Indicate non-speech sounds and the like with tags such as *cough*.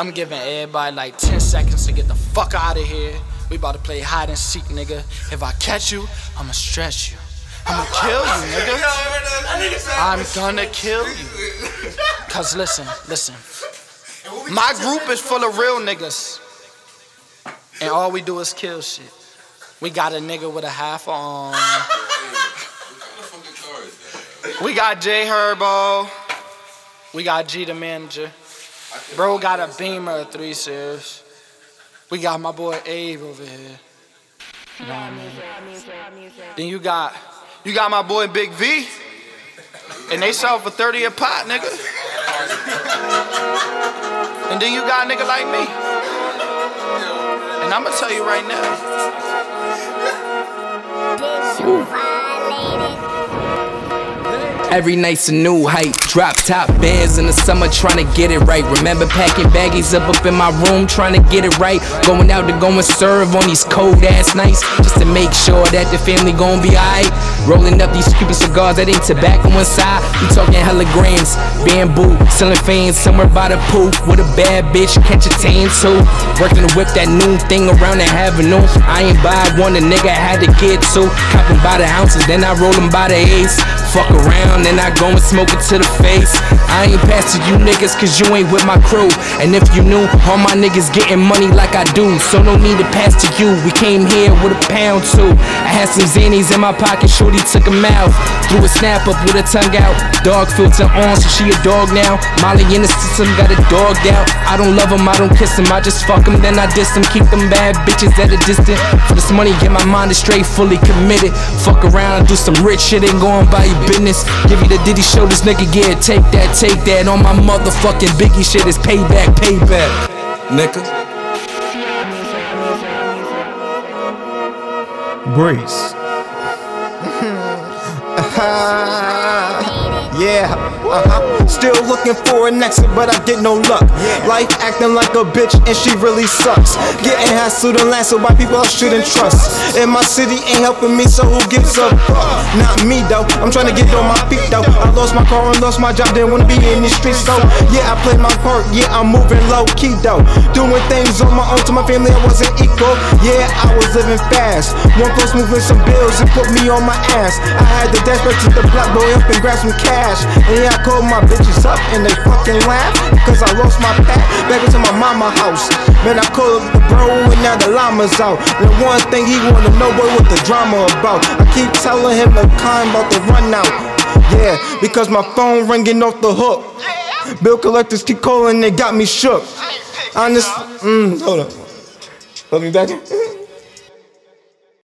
I'm giving everybody like 10 seconds to get the fuck out of here. We about to play hide and seek, nigga. If I catch you, I'ma stress you. I'ma kill you, nigga. I'm gonna kill you. Cause listen, listen. My group is full of real niggas. And all we do is kill shit. We got a nigga with a half arm. We got J Herbo. We got G the manager. Bro got a Beamer, three series. We got my boy Abe over here. You know I mean? Then you got you got my boy Big V. And they sell for 30 a pot, nigga. And then you got a nigga like me. And I'ma tell you right now. Every night's a new hype. Drop top bands in the summer, trying to get it right. Remember packing baggies up up in my room, trying to get it right. Going out to go and serve on these cold ass nights, just to make sure that the family gon' be alright. Rolling up these stupid cigars that ain't tobacco inside. We talking hella grams, bamboo, selling fans somewhere by the pool with a bad bitch, catch a tan too. Working to whip that new thing around the avenue. I ain't buy one, a nigga had to get two. Copping by the ounces, then I roll them by the ace. Fuck around, then I go and smoke it to the face. I ain't pass to you niggas cause you ain't with my crew. And if you knew, all my niggas getting money like I do. So no need to pass to you. We came here with a pound too. I had some zannies in my pocket, shorty took a mouth. Threw a snap up with a tongue out. Dog filter on, so she a dog now. Molly in the system got a dog out. I don't love him, I don't kiss him. I just fuck him, then I diss him. Keep them bad bitches at a distance. For this money, get my mind straight, fully committed. Fuck around, do some rich shit, ain't going by your business. Give you the Diddy show, this nigga, yeah, take that, take that. On my motherfucking Biggie shit is payback, payback. Nigga. Brace. *laughs* yeah, uh huh. Still looking for an exit, but I get no luck. Life acting like a bitch, and she really sucks. Getting hassled and lassoed by people I shouldn't trust. And my city ain't helping me, so who gives a fuck? Not me though. I'm trying to get on my feet though. I lost my car and lost my job, didn't wanna be in the streets. So yeah, I play my part. Yeah, I'm moving low key though. Doing things on my own to my family, I wasn't equal. Yeah, I was living fast. One close moving some bills and put me on my ass. I had to dash back to the block, boy, up and grab some cash. And yeah, I called my bitches up and they fucking laugh. Cause I lost my pack back into my mama house. Man, I called the bro and now the llama's out. And one thing he wanna know, boy, what the drama about. I keep telling him the kind about to run out. Yeah, because my phone ringing off the hook. Bill collectors keep calling, they got me shook. Honest, mm, hold up. Let me back in. *laughs*